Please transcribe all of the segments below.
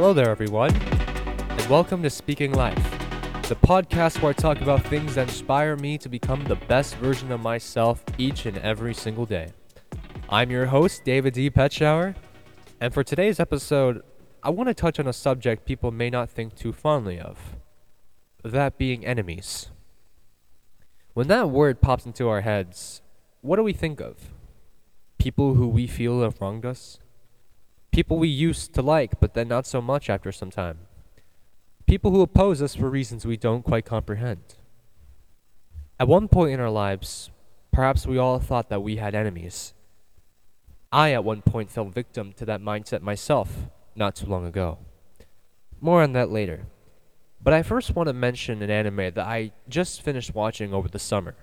Hello there, everyone, and welcome to Speaking Life, the podcast where I talk about things that inspire me to become the best version of myself each and every single day. I'm your host, David D. Petshower, and for today's episode, I want to touch on a subject people may not think too fondly of that being enemies. When that word pops into our heads, what do we think of? People who we feel have wronged us? People we used to like, but then not so much after some time. People who oppose us for reasons we don't quite comprehend. At one point in our lives, perhaps we all thought that we had enemies. I, at one point, fell victim to that mindset myself not too long ago. More on that later. But I first want to mention an anime that I just finished watching over the summer.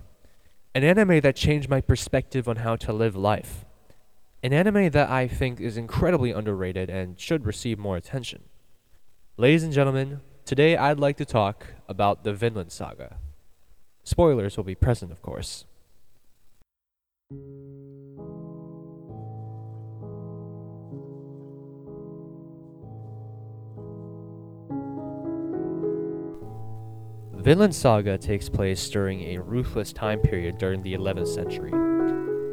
An anime that changed my perspective on how to live life. An anime that I think is incredibly underrated and should receive more attention. Ladies and gentlemen, today I'd like to talk about the Vinland Saga. Spoilers will be present, of course. Vinland Saga takes place during a ruthless time period during the 11th century,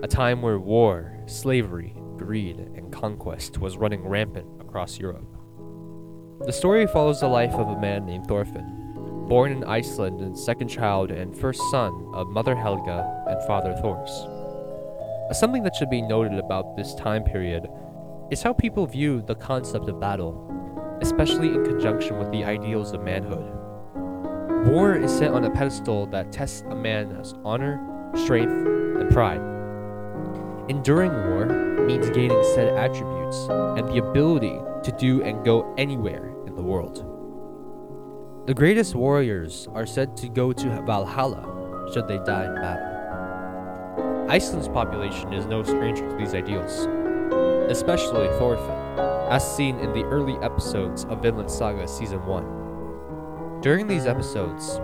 a time where war, slavery, greed, and conquest was running rampant across Europe. The story follows the life of a man named Thorfinn, born in Iceland and second child and first son of Mother Helga and Father Thors. Uh, something that should be noted about this time period is how people view the concept of battle, especially in conjunction with the ideals of manhood. War is set on a pedestal that tests a man's honor, strength, and pride. Enduring war means gaining said attributes and the ability to do and go anywhere in the world. The greatest warriors are said to go to Valhalla should they die in battle. Iceland's population is no stranger to these ideals, especially Thorfinn, as seen in the early episodes of Vinland Saga Season 1. During these episodes,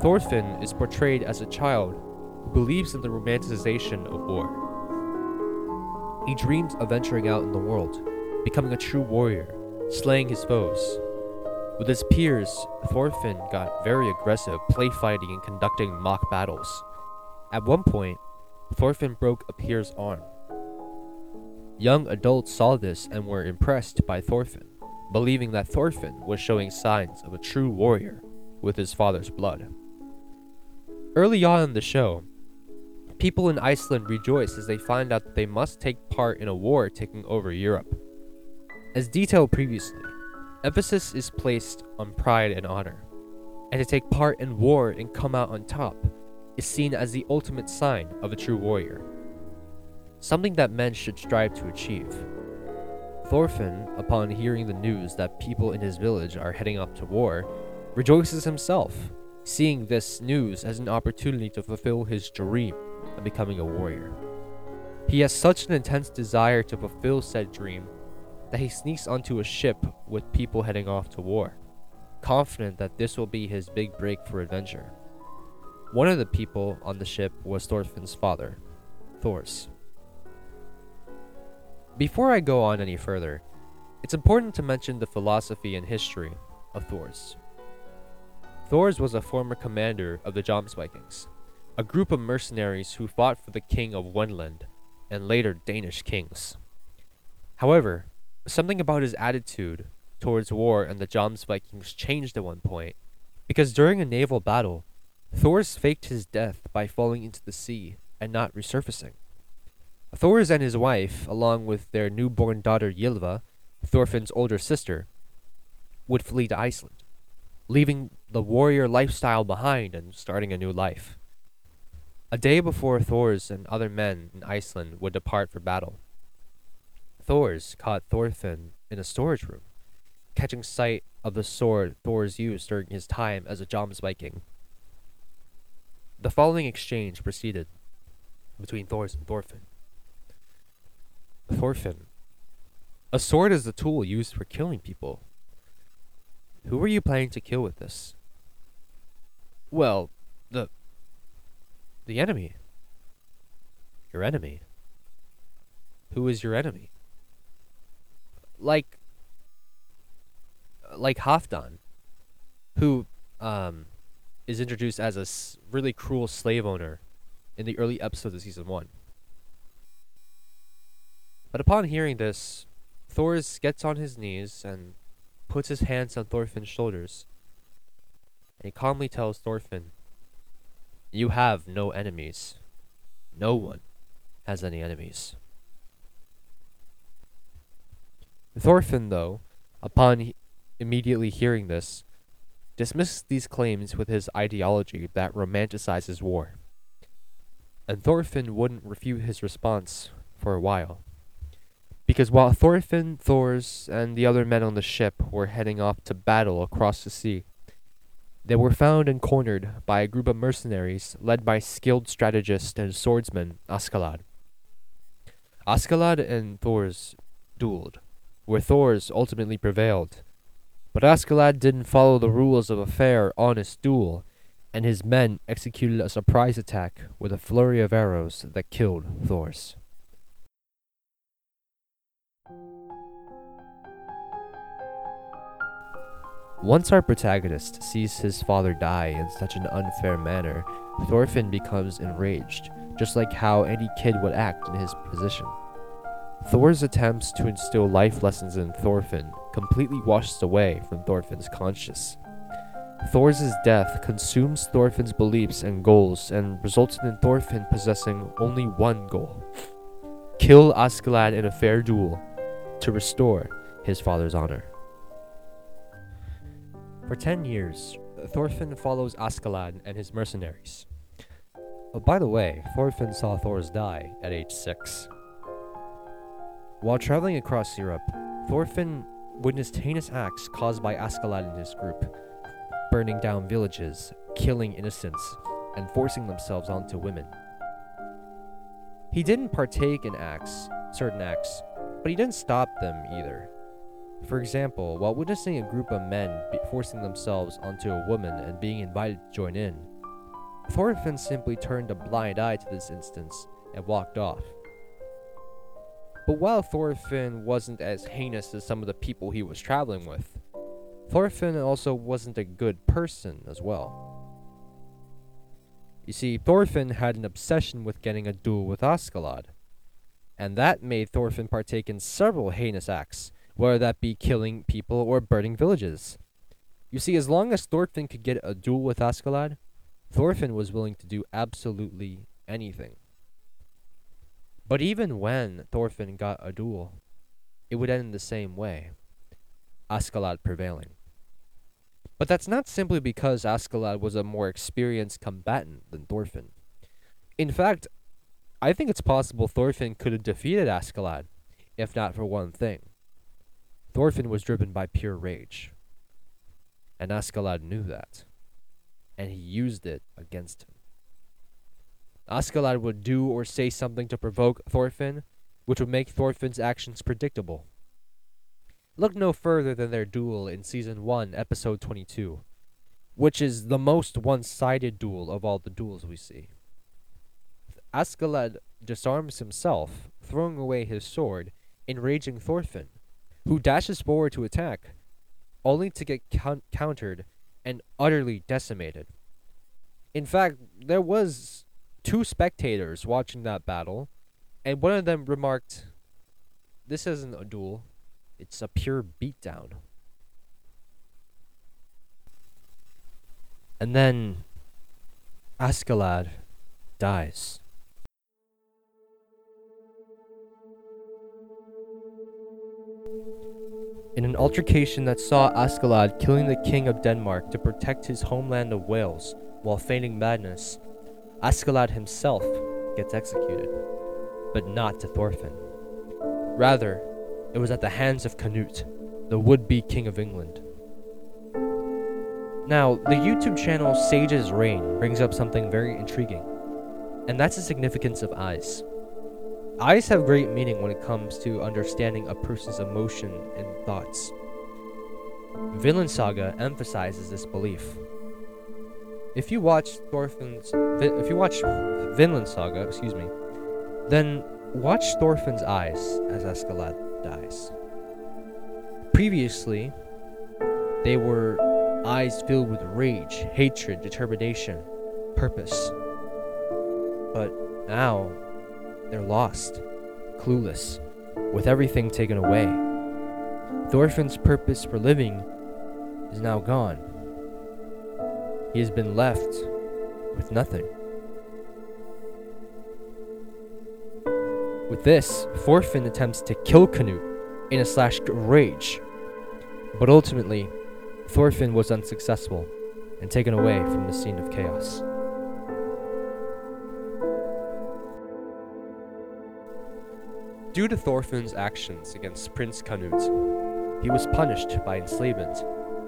Thorfinn is portrayed as a child who believes in the romanticization of war. He dreams of venturing out in the world, becoming a true warrior, slaying his foes. With his peers, Thorfinn got very aggressive, play fighting and conducting mock battles. At one point, Thorfinn broke a peer's arm. Young adults saw this and were impressed by Thorfinn believing that Thorfinn was showing signs of a true warrior with his father's blood. Early on in the show, people in Iceland rejoice as they find out that they must take part in a war taking over Europe. As detailed previously, emphasis is placed on pride and honor, and to take part in war and come out on top is seen as the ultimate sign of a true warrior, something that men should strive to achieve. Thorfinn, upon hearing the news that people in his village are heading up to war, rejoices himself, seeing this news as an opportunity to fulfill his dream of becoming a warrior. He has such an intense desire to fulfill said dream that he sneaks onto a ship with people heading off to war, confident that this will be his big break for adventure. One of the people on the ship was Thorfinn's father, Thors. Before I go on any further, it's important to mention the philosophy and history of Thors. Thors was a former commander of the Jomsvikings, a group of mercenaries who fought for the king of Wendland and later Danish kings. However, something about his attitude towards war and the Jomsvikings changed at one point, because during a naval battle, Thors faked his death by falling into the sea and not resurfacing. Thors and his wife, along with their newborn daughter Ylva, Thorfinn's older sister, would flee to Iceland, leaving the warrior lifestyle behind and starting a new life. A day before Thors and other men in Iceland would depart for battle, Thors caught Thorfinn in a storage room, catching sight of the sword Thors used during his time as a Jomsviking. The following exchange proceeded between Thors and Thorfinn. Thorfinn. A sword is a tool used for killing people. Who are you planning to kill with this? Well, the. The enemy. Your enemy. Who is your enemy? Like. like Halfdan, who um, is introduced as a really cruel slave owner in the early episodes of season one. But upon hearing this, Thors gets on his knees and puts his hands on Thorfinn's shoulders. And he calmly tells Thorfinn, You have no enemies. No one has any enemies. Thorfinn, though, upon he- immediately hearing this, dismisses these claims with his ideology that romanticizes war. And Thorfinn wouldn't refute his response for a while. Because while Thorfinn, Thors, and the other men on the ship were heading off to battle across the sea, they were found and cornered by a group of mercenaries led by skilled strategist and swordsman Askeladd. Askeladd and Thors dueled, where Thors ultimately prevailed. But Askeladd didn't follow the rules of a fair, honest duel, and his men executed a surprise attack with a flurry of arrows that killed Thors. Once our protagonist sees his father die in such an unfair manner, Thorfinn becomes enraged, just like how any kid would act in his position. Thor's attempts to instill life lessons in Thorfinn completely washes away from Thorfinn's conscience. Thor's death consumes Thorfinn's beliefs and goals and results in Thorfinn possessing only one goal kill Askeladd in a fair duel to restore his father's honor. For 10 years, Thorfinn follows Askeladd and his mercenaries. Oh, by the way, Thorfinn saw Thors die at age 6. While traveling across Europe, Thorfinn witnessed heinous acts caused by Askeladd and his group, burning down villages, killing innocents, and forcing themselves onto women. He didn't partake in acts, certain acts, but he didn't stop them either. For example, while witnessing a group of men forcing themselves onto a woman and being invited to join in, Thorfinn simply turned a blind eye to this instance and walked off. But while Thorfinn wasn't as heinous as some of the people he was traveling with, Thorfinn also wasn't a good person as well. You see, Thorfinn had an obsession with getting a duel with Askeladd, and that made Thorfinn partake in several heinous acts, whether that be killing people or burning villages. You see, as long as Thorfinn could get a duel with Askeladd, Thorfinn was willing to do absolutely anything. But even when Thorfinn got a duel, it would end the same way Askeladd prevailing. But that's not simply because Askeladd was a more experienced combatant than Thorfinn. In fact, I think it's possible Thorfinn could have defeated Askeladd, if not for one thing. Thorfinn was driven by pure rage. And Askeladd knew that. And he used it against him. Askeladd would do or say something to provoke Thorfinn, which would make Thorfinn's actions predictable. Look no further than their duel in Season 1, Episode 22, which is the most one sided duel of all the duels we see. Askeladd disarms himself, throwing away his sword, enraging Thorfinn, who dashes forward to attack, only to get count- countered and utterly decimated. In fact, there was two spectators watching that battle, and one of them remarked, "This isn't a duel; it's a pure beatdown." And then Askeladd dies. In an altercation that saw Askeladd killing the king of Denmark to protect his homeland of Wales while feigning madness, Askeladd himself gets executed, but not to Thorfinn. Rather, it was at the hands of Canute, the would-be king of England. Now, the YouTube channel Sage's Reign brings up something very intriguing, and that's the significance of eyes. Eyes have great meaning when it comes to understanding a person's emotion and thoughts. Vinland Saga emphasizes this belief. If you watch Thorfinn's, if you watch Vinland Saga, excuse me, then watch Thorfinn's eyes as Askeladd dies. Previously, They were eyes filled with rage, hatred, determination, purpose. But now, they're lost, clueless, with everything taken away. Thorfinn's purpose for living is now gone. He has been left with nothing. With this, Thorfinn attempts to kill Canute in a slash rage, but ultimately, Thorfinn was unsuccessful and taken away from the scene of chaos. Due to Thorfinn's actions against Prince Canute, he was punished by enslavement,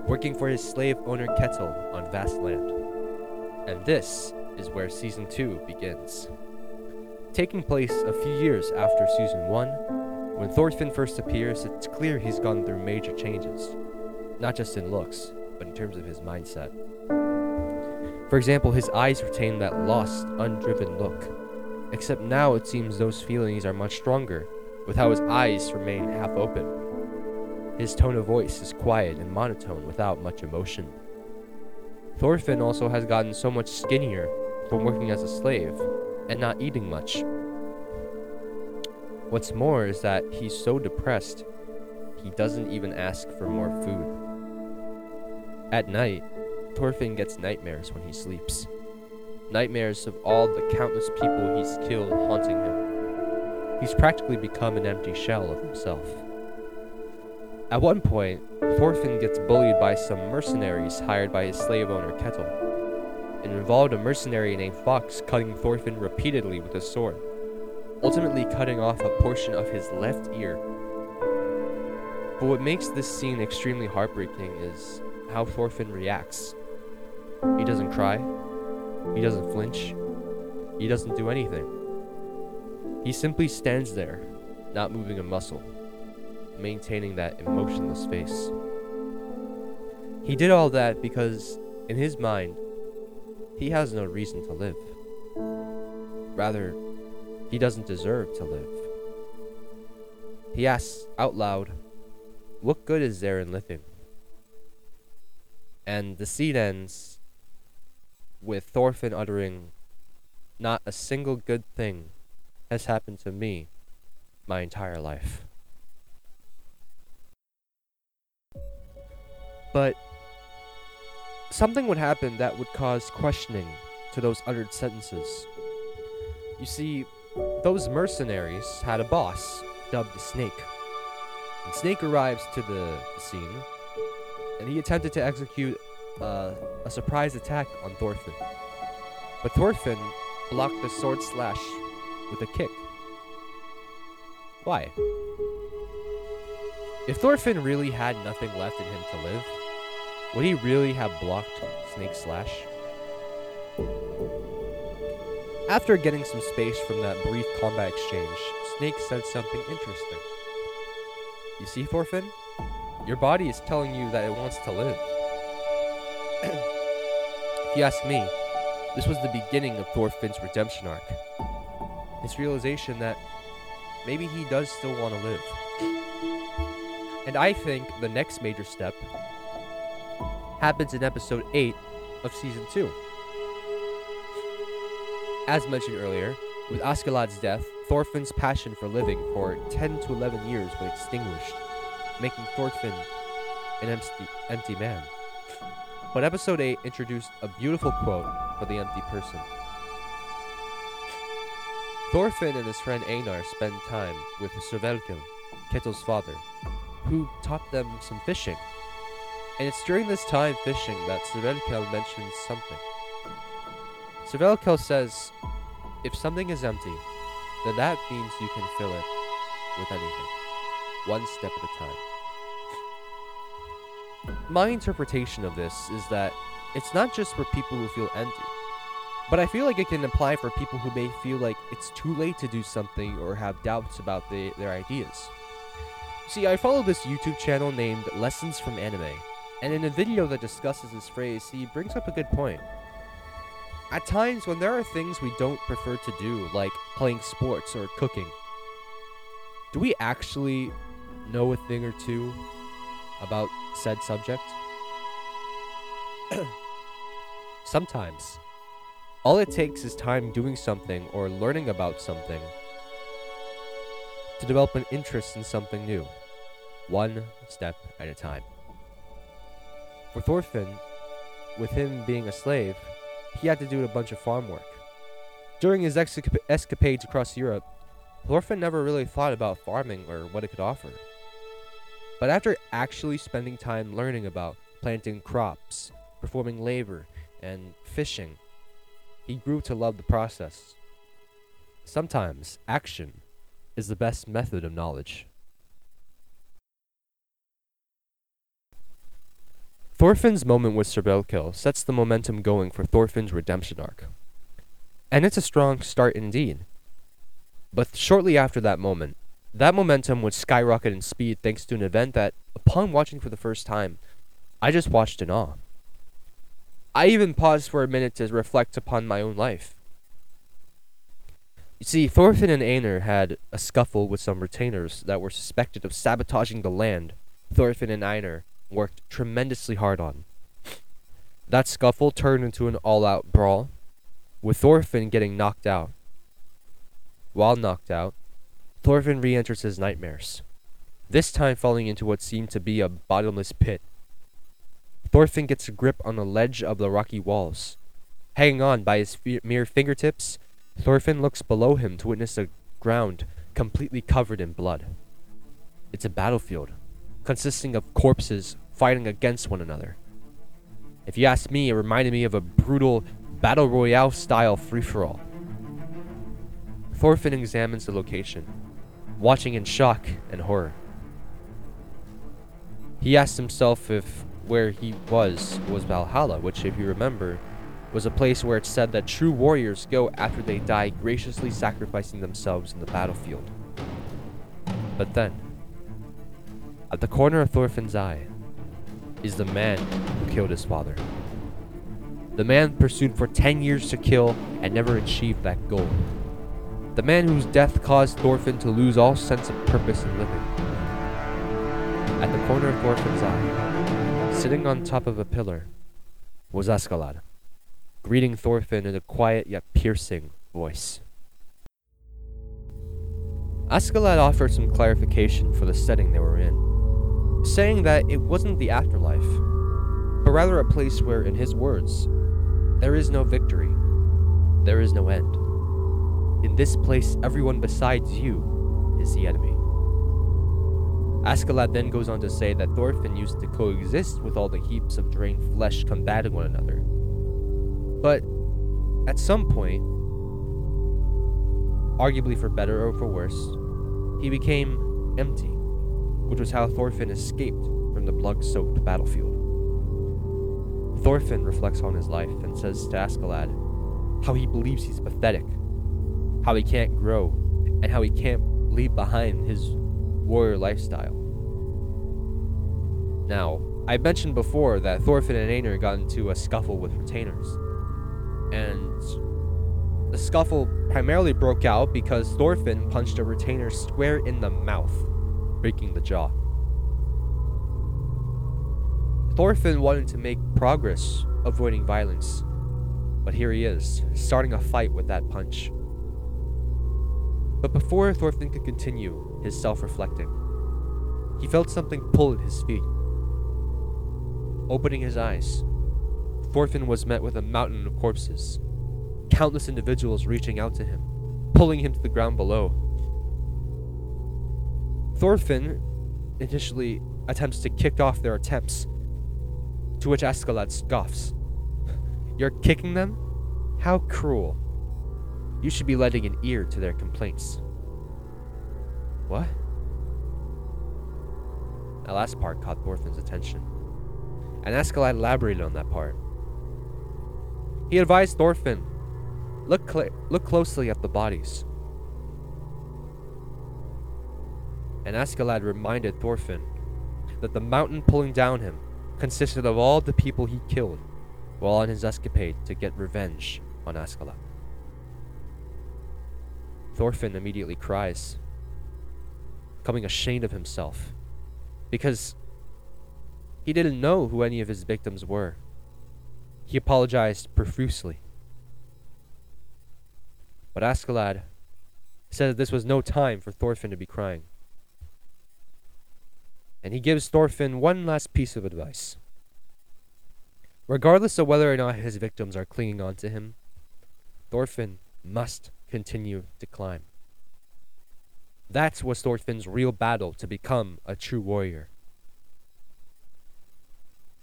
working for his slave owner Ketil on vast land. And this is where season 2 begins. Taking place a few years after season 1, when Thorfinn first appears, it's clear he's gone through major changes, not just in looks, but in terms of his mindset. For example, his eyes retain that lost, undriven look except now it seems those feelings are much stronger, with how his eyes remain half open. His tone of voice is quiet and monotone without much emotion. Thorfinn also has gotten so much skinnier from working as a slave and not eating much. What's more is that he's so depressed, he doesn't even ask for more food. At night, Thorfinn gets nightmares when he sleeps nightmares of all the countless people he's killed haunting him. He's practically become an empty shell of himself. At one point, Thorfinn gets bullied by some mercenaries hired by his slave owner Ketil. It involved a mercenary named Fox cutting Thorfinn repeatedly with a sword, ultimately cutting off a portion of his left ear. But what makes this scene extremely heartbreaking is how Thorfinn reacts. He doesn't cry, he doesn't flinch. He doesn't do anything. He simply stands there, not moving a muscle, maintaining that emotionless face. He did all that because, in his mind, he has no reason to live. Rather, he doesn't deserve to live. He asks out loud, What good is there in living? And the scene ends with Thorfinn uttering, Not a single good thing has happened to me my entire life. But something would happen that would cause questioning to those uttered sentences. You see, those mercenaries had a boss dubbed Snake. And Snake arrives to the scene, and he attempted to execute uh, a surprise attack on Thorfinn. But Thorfinn blocked the sword slash with a kick. Why? If Thorfinn really had nothing left in him to live, would he really have blocked Snake Slash? After getting some space from that brief combat exchange, Snake said something interesting. You see, Thorfinn? Your body is telling you that it wants to live. if you ask me, this was the beginning of Thorfinn's redemption arc. His realization that maybe he does still want to live. And I think the next major step happens in episode 8 of season 2. As mentioned earlier, with Askeladd's death, Thorfinn's passion for living for 10 to 11 years was extinguished, making Thorfinn an empty, empty man. But episode 8 introduced a beautiful quote for the empty person. Thorfinn and his friend Einar spend time with Sverkel, Ketil's father, who taught them some fishing. And it's during this time fishing that Sverkel mentions something. Sverkel says, if something is empty, then that means you can fill it with anything, one step at a time my interpretation of this is that it's not just for people who feel empty, but I feel like it can apply for people who may feel like it's too late to do something or have doubts about the, their ideas. See, I follow this YouTube channel named Lessons from Anime, and in a video that discusses this phrase, he brings up a good point. At times, when there are things we don't prefer to do, like playing sports or cooking, do we actually know a thing or two about said subject? Sometimes, all it takes is time doing something or learning about something to develop an interest in something new, one step at a time. For Thorfinn, with him being a slave, he had to do a bunch of farm work. During his escap- escapades across Europe, Thorfinn never really thought about farming or what it could offer. But after actually spending time learning about planting crops, performing labor, and fishing, he grew to love the process. Sometimes action is the best method of knowledge. Thorfinn's moment with Sir sets the momentum going for Thorfinn's redemption arc. And it's a strong start indeed. But shortly after that moment, that momentum would skyrocket in speed thanks to an event that, upon watching for the first time, I just watched in awe. I even paused for a minute to reflect upon my own life. You see, Thorfinn and Einar had a scuffle with some retainers that were suspected of sabotaging the land Thorfinn and Einar worked tremendously hard on. That scuffle turned into an all out brawl, with Thorfinn getting knocked out. While knocked out, Thorfinn re enters his nightmares, this time falling into what seemed to be a bottomless pit. Thorfinn gets a grip on the ledge of the rocky walls. Hanging on by his fe- mere fingertips, Thorfinn looks below him to witness a ground completely covered in blood. It's a battlefield, consisting of corpses fighting against one another. If you ask me, it reminded me of a brutal battle royale style free for all. Thorfinn examines the location, watching in shock and horror. He asks himself if where he was was Valhalla, which, if you remember, was a place where it's said that true warriors go after they die, graciously sacrificing themselves in the battlefield. But then, at the corner of Thorfinn's eye, is the man who killed his father. The man pursued for 10 years to kill and never achieved that goal. The man whose death caused Thorfinn to lose all sense of purpose in living. At the corner of Thorfinn's eye, sitting on top of a pillar, was Askeladd, greeting Thorfinn in a quiet yet piercing voice. Askeladd offered some clarification for the setting they were in, saying that it wasn't the afterlife, but rather a place where, in his words, there is no victory, there is no end. In this place, everyone besides you is the enemy. Askeladd then goes on to say that Thorfinn used to coexist with all the heaps of drained flesh combating one another. But at some point, arguably for better or for worse, he became empty, which was how Thorfinn escaped from the blood soaked battlefield. Thorfinn reflects on his life and says to Askeladd how he believes he's pathetic, how he can't grow, and how he can't leave behind his warrior lifestyle. Now, I mentioned before that Thorfinn and Einar got into a scuffle with retainers. And the scuffle primarily broke out because Thorfinn punched a retainer square in the mouth, breaking the jaw. Thorfinn wanted to make progress avoiding violence, but here he is, starting a fight with that punch. But before Thorfinn could continue his self reflecting, he felt something pull at his feet. Opening his eyes, Thorfinn was met with a mountain of corpses, countless individuals reaching out to him, pulling him to the ground below. Thorfinn initially attempts to kick off their attempts, to which Askeladd scoffs. You're kicking them? How cruel. You should be lending an ear to their complaints. What? That last part caught Thorfinn's attention, and Askeladd elaborated on that part. He advised Thorfinn, look, cl- look closely at the bodies. And Askeladd reminded Thorfinn that the mountain pulling down him consisted of all the people he killed while on his escapade to get revenge on Askeladd. Thorfinn immediately cries, becoming ashamed of himself, because he didn't know who any of his victims were. He apologized profusely. But Askeladd said that this was no time for Thorfinn to be crying. And he gives Thorfinn one last piece of advice. Regardless of whether or not his victims are clinging on to him, Thorfinn must continue to climb. That was Thorfinn's real battle to become a true warrior.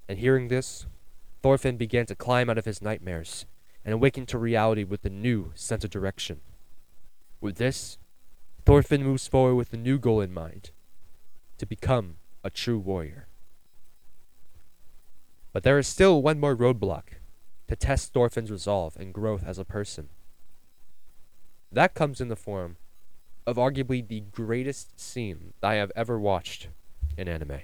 And hearing this, Thorfinn began to climb out of his nightmares and awaken to reality with a new sense of direction. With this, Thorfinn moves forward with a new goal in mind to become a true warrior. But there is still one more roadblock to test Thorfinn's resolve and growth as a person. That comes in the form of arguably the greatest scene I have ever watched in anime.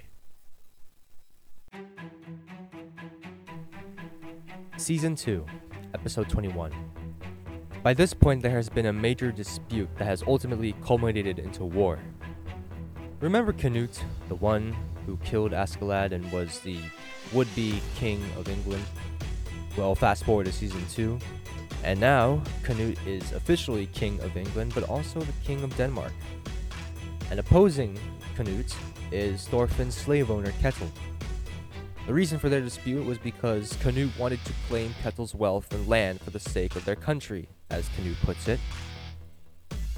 Season 2, Episode 21. By this point, there has been a major dispute that has ultimately culminated into war. Remember Canute, the one who killed Askeladd and was the would be King of England? Well, fast forward to Season 2, and now Canute is officially King of England, but also the King of Denmark. And opposing Canute is Thorfinn's slave owner Ketil. The reason for their dispute was because Canute wanted to claim Ketil's wealth and land for the sake of their country, as Canute puts it.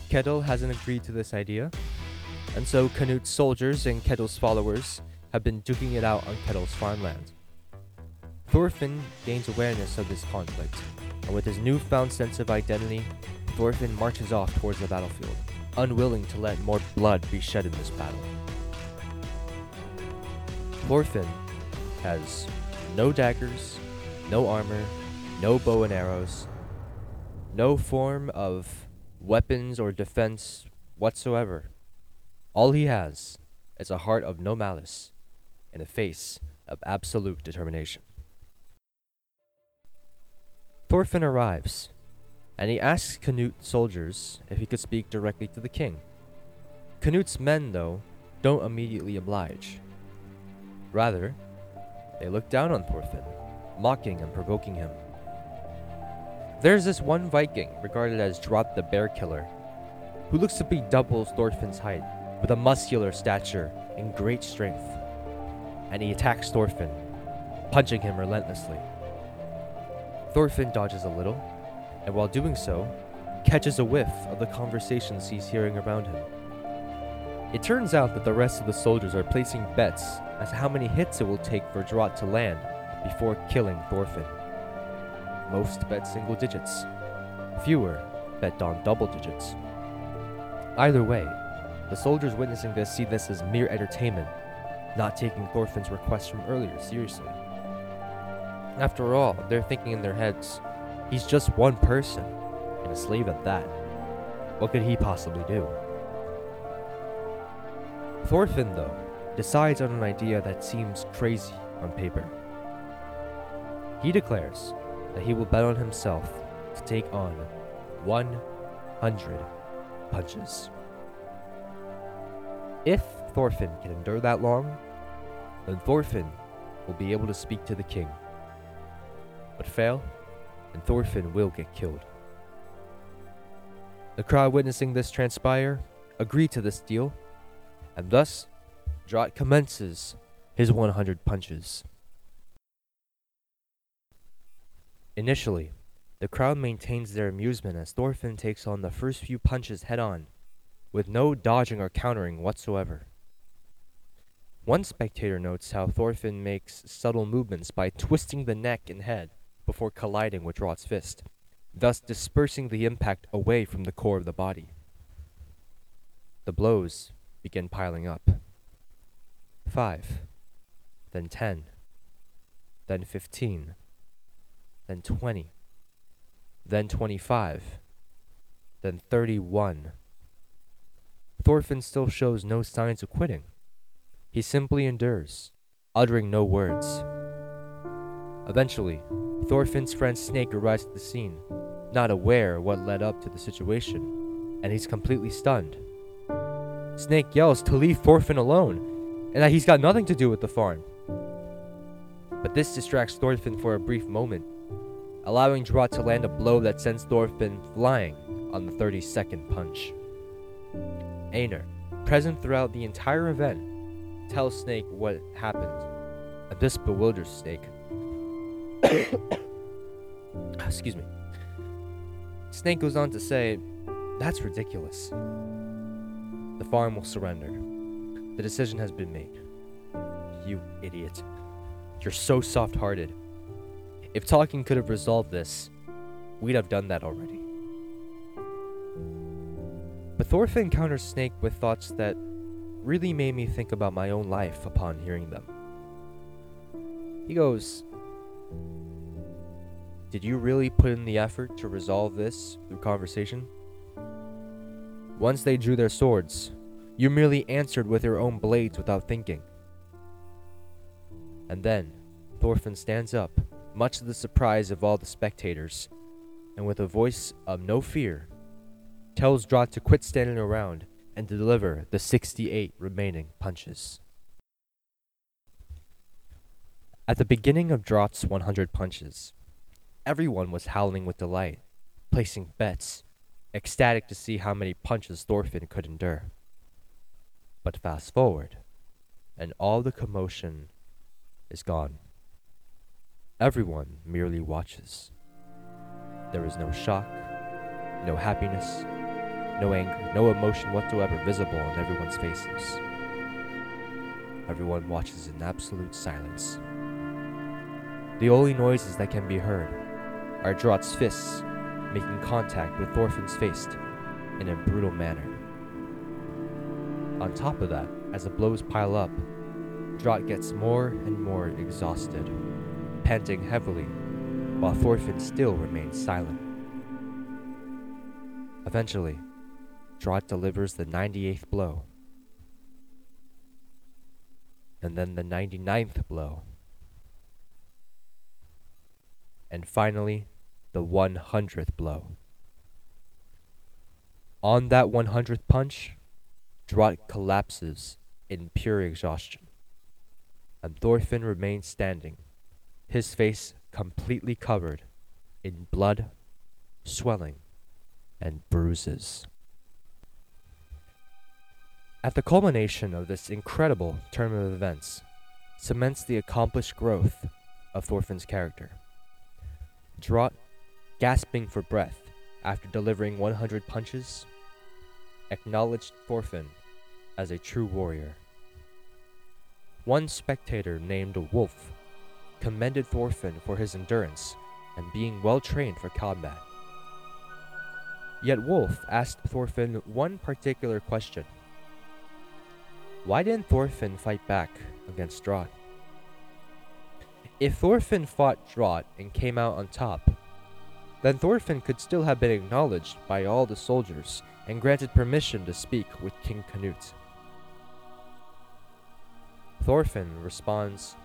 Ketil hasn't agreed to this idea, and so Canute's soldiers and Ketil's followers have been duking it out on Ketil's farmland. Thorfinn gains awareness of this conflict, and with his newfound sense of identity, Thorfinn marches off towards the battlefield, unwilling to let more blood be shed in this battle. Thorfinn has no daggers, no armor, no bow and arrows, no form of weapons or defense whatsoever. All he has is a heart of no malice and a face of absolute determination. Thorfinn arrives, and he asks Canute's soldiers if he could speak directly to the king. Canute's men, though, don't immediately oblige. Rather, they look down on Thorfinn, mocking and provoking him. There's this one Viking, regarded as Drott the Bear Killer, who looks to be double Thorfinn's height, with a muscular stature and great strength. And he attacks Thorfinn, punching him relentlessly. Thorfinn dodges a little, and while doing so, catches a whiff of the conversations he's hearing around him. It turns out that the rest of the soldiers are placing bets as to how many hits it will take for Drott to land before killing Thorfinn. Most bet single digits. Fewer bet on double digits. Either way, the soldiers witnessing this see this as mere entertainment, not taking Thorfinn's request from earlier seriously. After all, they're thinking in their heads, he's just one person, and a slave at that. What could he possibly do? Thorfinn, though, decides on an idea that seems crazy on paper. He declares that he will bet on himself to take on 100 punches. If Thorfinn can endure that long, then Thorfinn will be able to speak to the king. But fail, and Thorfinn will get killed. The crowd witnessing this transpire agree to this deal, and thus Drott commences his 100 punches. Initially, the crowd maintains their amusement as Thorfinn takes on the first few punches head on, with no dodging or countering whatsoever. One spectator notes how Thorfinn makes subtle movements by twisting the neck and head before colliding with Rod's fist, thus dispersing the impact away from the core of the body. The blows begin piling up. Five, then ten, then fifteen, then twenty, then twenty-five, then thirty-one. Thorfinn still shows no signs of quitting. He simply endures, uttering no words. Eventually, Thorfinn's friend Snake arrives at the scene, not aware what led up to the situation, and he's completely stunned. Snake yells to leave Thorfinn alone, and that he's got nothing to do with the farm. But this distracts Thorfinn for a brief moment, allowing Drott to land a blow that sends Thorfinn flying on the 32nd punch. Einar, present throughout the entire event, tells Snake what happened, and this bewilders Snake. Excuse me. Snake goes on to say, That's ridiculous. The farm will surrender. The decision has been made. You idiot. You're so soft hearted. If talking could have resolved this, we'd have done that already. But Thorfinn encounters Snake with thoughts that really made me think about my own life upon hearing them. He goes, Did you really put in the effort to resolve this through conversation? Once they drew their swords, you merely answered with your own blades without thinking. And then, Thorfinn stands up, much to the surprise of all the spectators, and with a voice of no fear, tells Drott to quit standing around and deliver the 68 remaining punches. At the beginning of Drott's 100 punches, everyone was howling with delight, placing bets, ecstatic to see how many punches Thorfinn could endure. But fast forward, and all the commotion is gone. Everyone merely watches. There is no shock, no happiness, no anger, no emotion whatsoever visible on everyone's faces. Everyone watches in absolute silence. The only noises that can be heard are Drott's fists making contact with Thorfinn's face in a brutal manner. On top of that, as the blows pile up, Drott gets more and more exhausted, panting heavily, while Thorfinn still remains silent. Eventually, Drott delivers the 98th blow, and then the 99th blow, and finally, the 100th blow. On that 100th punch, Drott collapses in pure exhaustion, and Thorfinn remains standing, his face completely covered in blood, swelling, and bruises. At the culmination of this incredible turn of events, cements the accomplished growth of Thorfinn's character. Drott, gasping for breath after delivering 100 punches, acknowledged Thorfinn as a true warrior. One spectator named Wolf commended Thorfinn for his endurance and being well trained for combat. Yet Wolf asked Thorfinn one particular question Why didn't Thorfinn fight back against Drott? If Thorfinn fought Drott and came out on top, then Thorfinn could still have been acknowledged by all the soldiers and granted permission to speak with King Canute. Thorfinn responds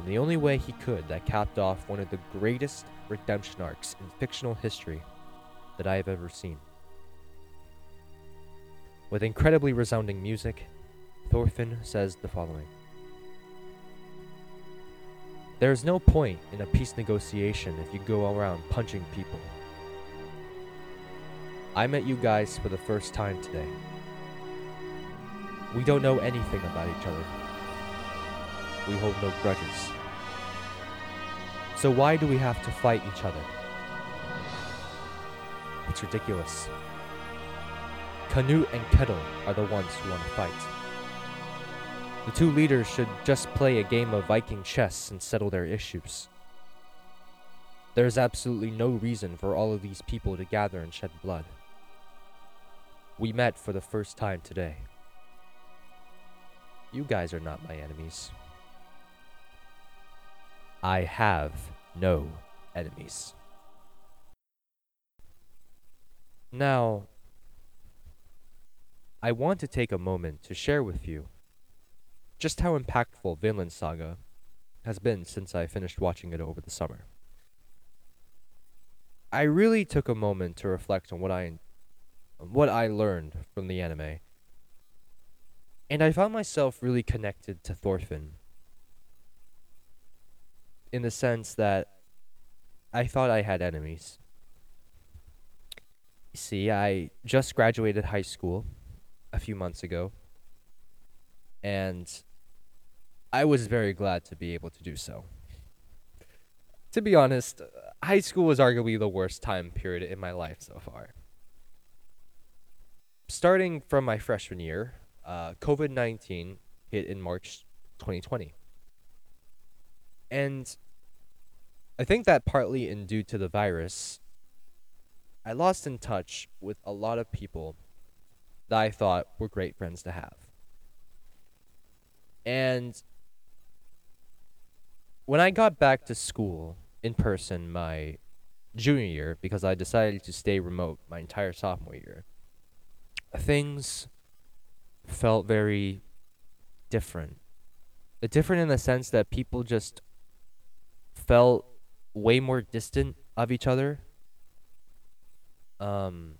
in the only way he could that capped off one of the greatest redemption arcs in fictional history that I have ever seen. With incredibly resounding music, Thorfinn says the following There is no point in a peace negotiation if you go around punching people. I met you guys for the first time today. We don't know anything about each other. We hold no grudges. So why do we have to fight each other? It's ridiculous. Canute and Kettle are the ones who want to fight. The two leaders should just play a game of Viking chess and settle their issues. There is absolutely no reason for all of these people to gather and shed blood. We met for the first time today. You guys are not my enemies. I have no enemies. Now, I want to take a moment to share with you just how impactful Vinland Saga has been since I finished watching it over the summer. I really took a moment to reflect on what I what I learned from the anime. And I found myself really connected to Thorfinn. in the sense that I thought I had enemies. See, I just graduated high school a few months ago, and I was very glad to be able to do so. To be honest, high school was arguably the worst time period in my life so far. Starting from my freshman year, uh, COVID 19 hit in March 2020. And I think that partly in due to the virus, I lost in touch with a lot of people that I thought were great friends to have. And when I got back to school in person my junior year, because I decided to stay remote my entire sophomore year, things felt very different. Different in the sense that people just felt way more distant of each other. Um,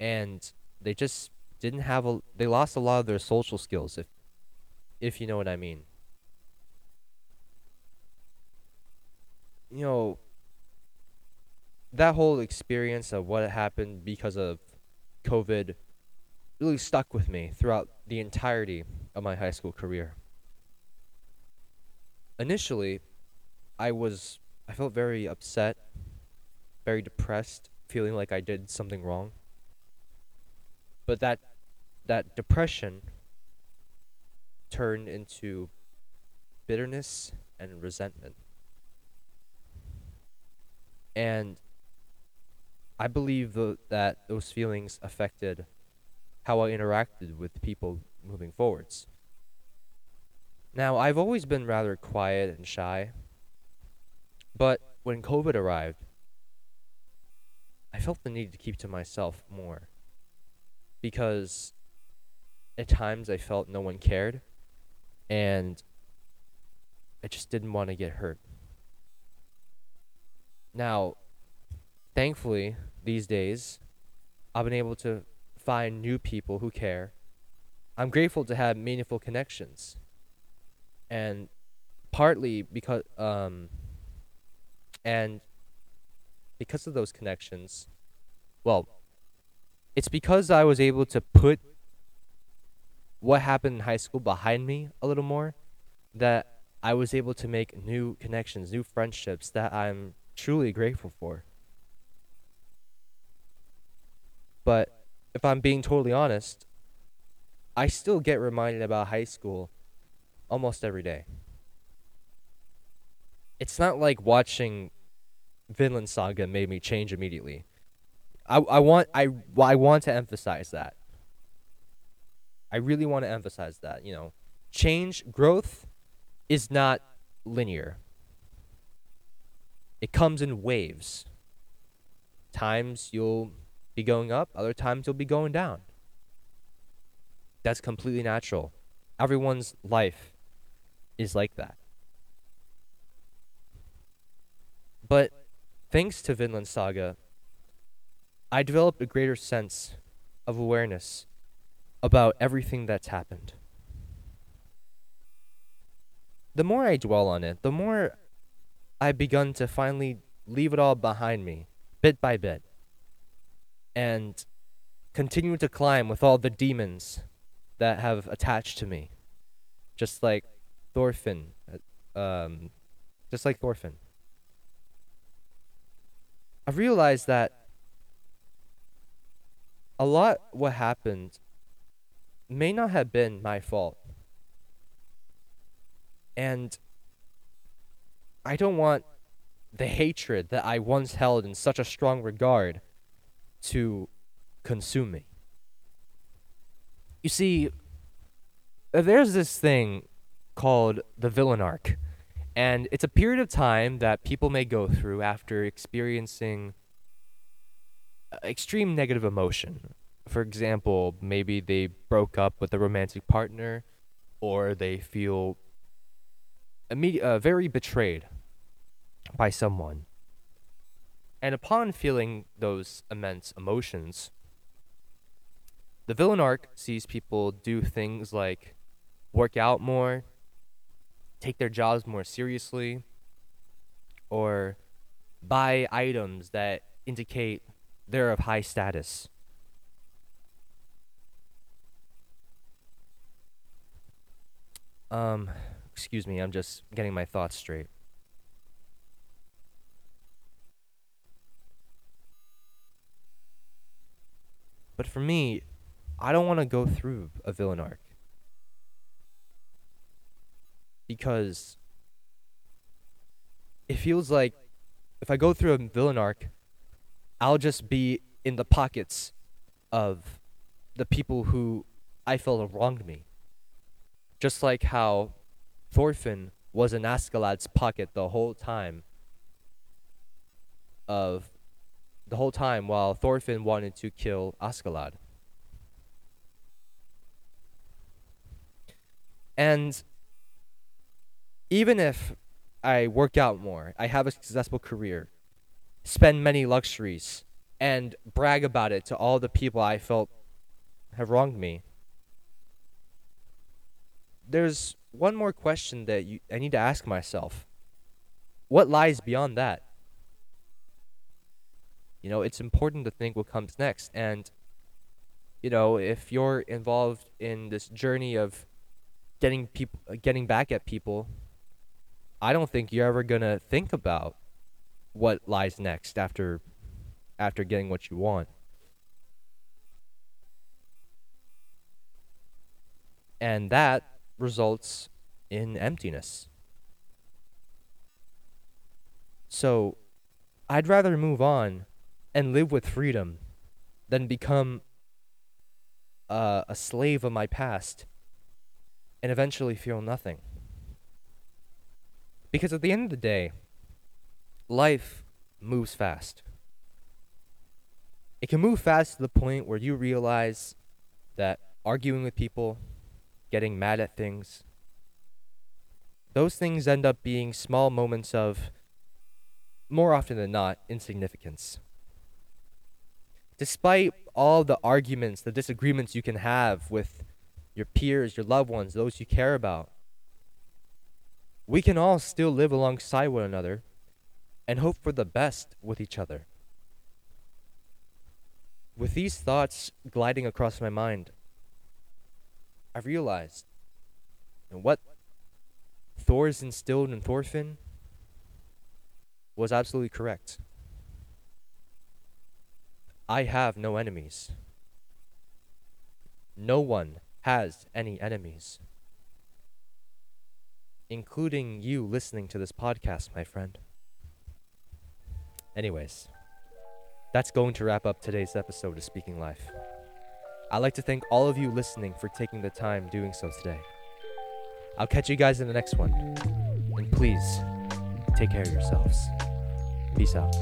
and they just didn't have a they lost a lot of their social skills if if you know what I mean. You know that whole experience of what happened because of COVID really stuck with me throughout the entirety of my high school career. Initially, I was I felt very upset, very depressed, feeling like I did something wrong. But that that depression turned into bitterness and resentment. And I believe the, that those feelings affected how I interacted with people moving forwards. Now, I've always been rather quiet and shy, but when COVID arrived, I felt the need to keep to myself more because at times I felt no one cared and I just didn't want to get hurt. Now, thankfully, these days, I've been able to find new people who care. I'm grateful to have meaningful connections. And partly because um and because of those connections, well, it's because I was able to put what happened in high school behind me a little more that I was able to make new connections, new friendships that I'm truly grateful for. But if I'm being totally honest, I still get reminded about high school almost every day. It's not like watching Vinland Saga made me change immediately. I, I want I I want to emphasize that. I really want to emphasize that, you know, change growth is not linear. It comes in waves. Times you'll be going up, other times you'll be going down. That's completely natural. Everyone's life is like that. But thanks to Vinland Saga, I developed a greater sense of awareness about everything that's happened. The more I dwell on it, the more I've begun to finally leave it all behind me, bit by bit and continue to climb with all the demons that have attached to me. Just like Thorfinn. Uh, um, just like Thorfinn. I've realized that a lot what happened may not have been my fault. And I don't want the hatred that I once held in such a strong regard to consume me. You see, there's this thing called the villain arc, and it's a period of time that people may go through after experiencing uh, extreme negative emotion. For example, maybe they broke up with a romantic partner, or they feel immediate, uh, very betrayed by someone. And upon feeling those immense emotions, the villain arc sees people do things like work out more, take their jobs more seriously, or buy items that indicate they're of high status. Um, excuse me, I'm just getting my thoughts straight. But for me, I don't want to go through a villain arc. Because it feels like if I go through a villain arc, I'll just be in the pockets of the people who I felt wronged me. Just like how Thorfinn was in Askeladd's pocket the whole time of the whole time while Thorfinn wanted to kill Askeladd. And even if I work out more, I have a successful career, spend many luxuries, and brag about it to all the people I felt have wronged me, there's one more question that you, I need to ask myself. What lies beyond that? You know, it's important to think what comes next. And, you know, if you're involved in this journey of getting people, getting back at people, I don't think you're ever gonna think about what lies next after, after getting what you want. And that results in emptiness. So, I'd rather move on and live with freedom than become uh, a slave of my past and eventually feel nothing. Because at the end of the day, life moves fast. It can move fast to the point where you realize that arguing with people, getting mad at things, those things end up being small moments of, more often than not, insignificance. Despite all the arguments, the disagreements you can have with your peers, your loved ones, those you care about, we can all still live alongside one another and hope for the best with each other. With these thoughts gliding across my mind, I realized what Thors instilled in Thorfinn was absolutely correct. I have no enemies. No one has any enemies. Including you listening to this podcast, my friend. Anyways, that's going to wrap up today's episode of Speaking Life. I'd like to thank all of you listening for taking the time doing so today. I'll catch you guys in the next one. And please, take care of yourselves. Peace out.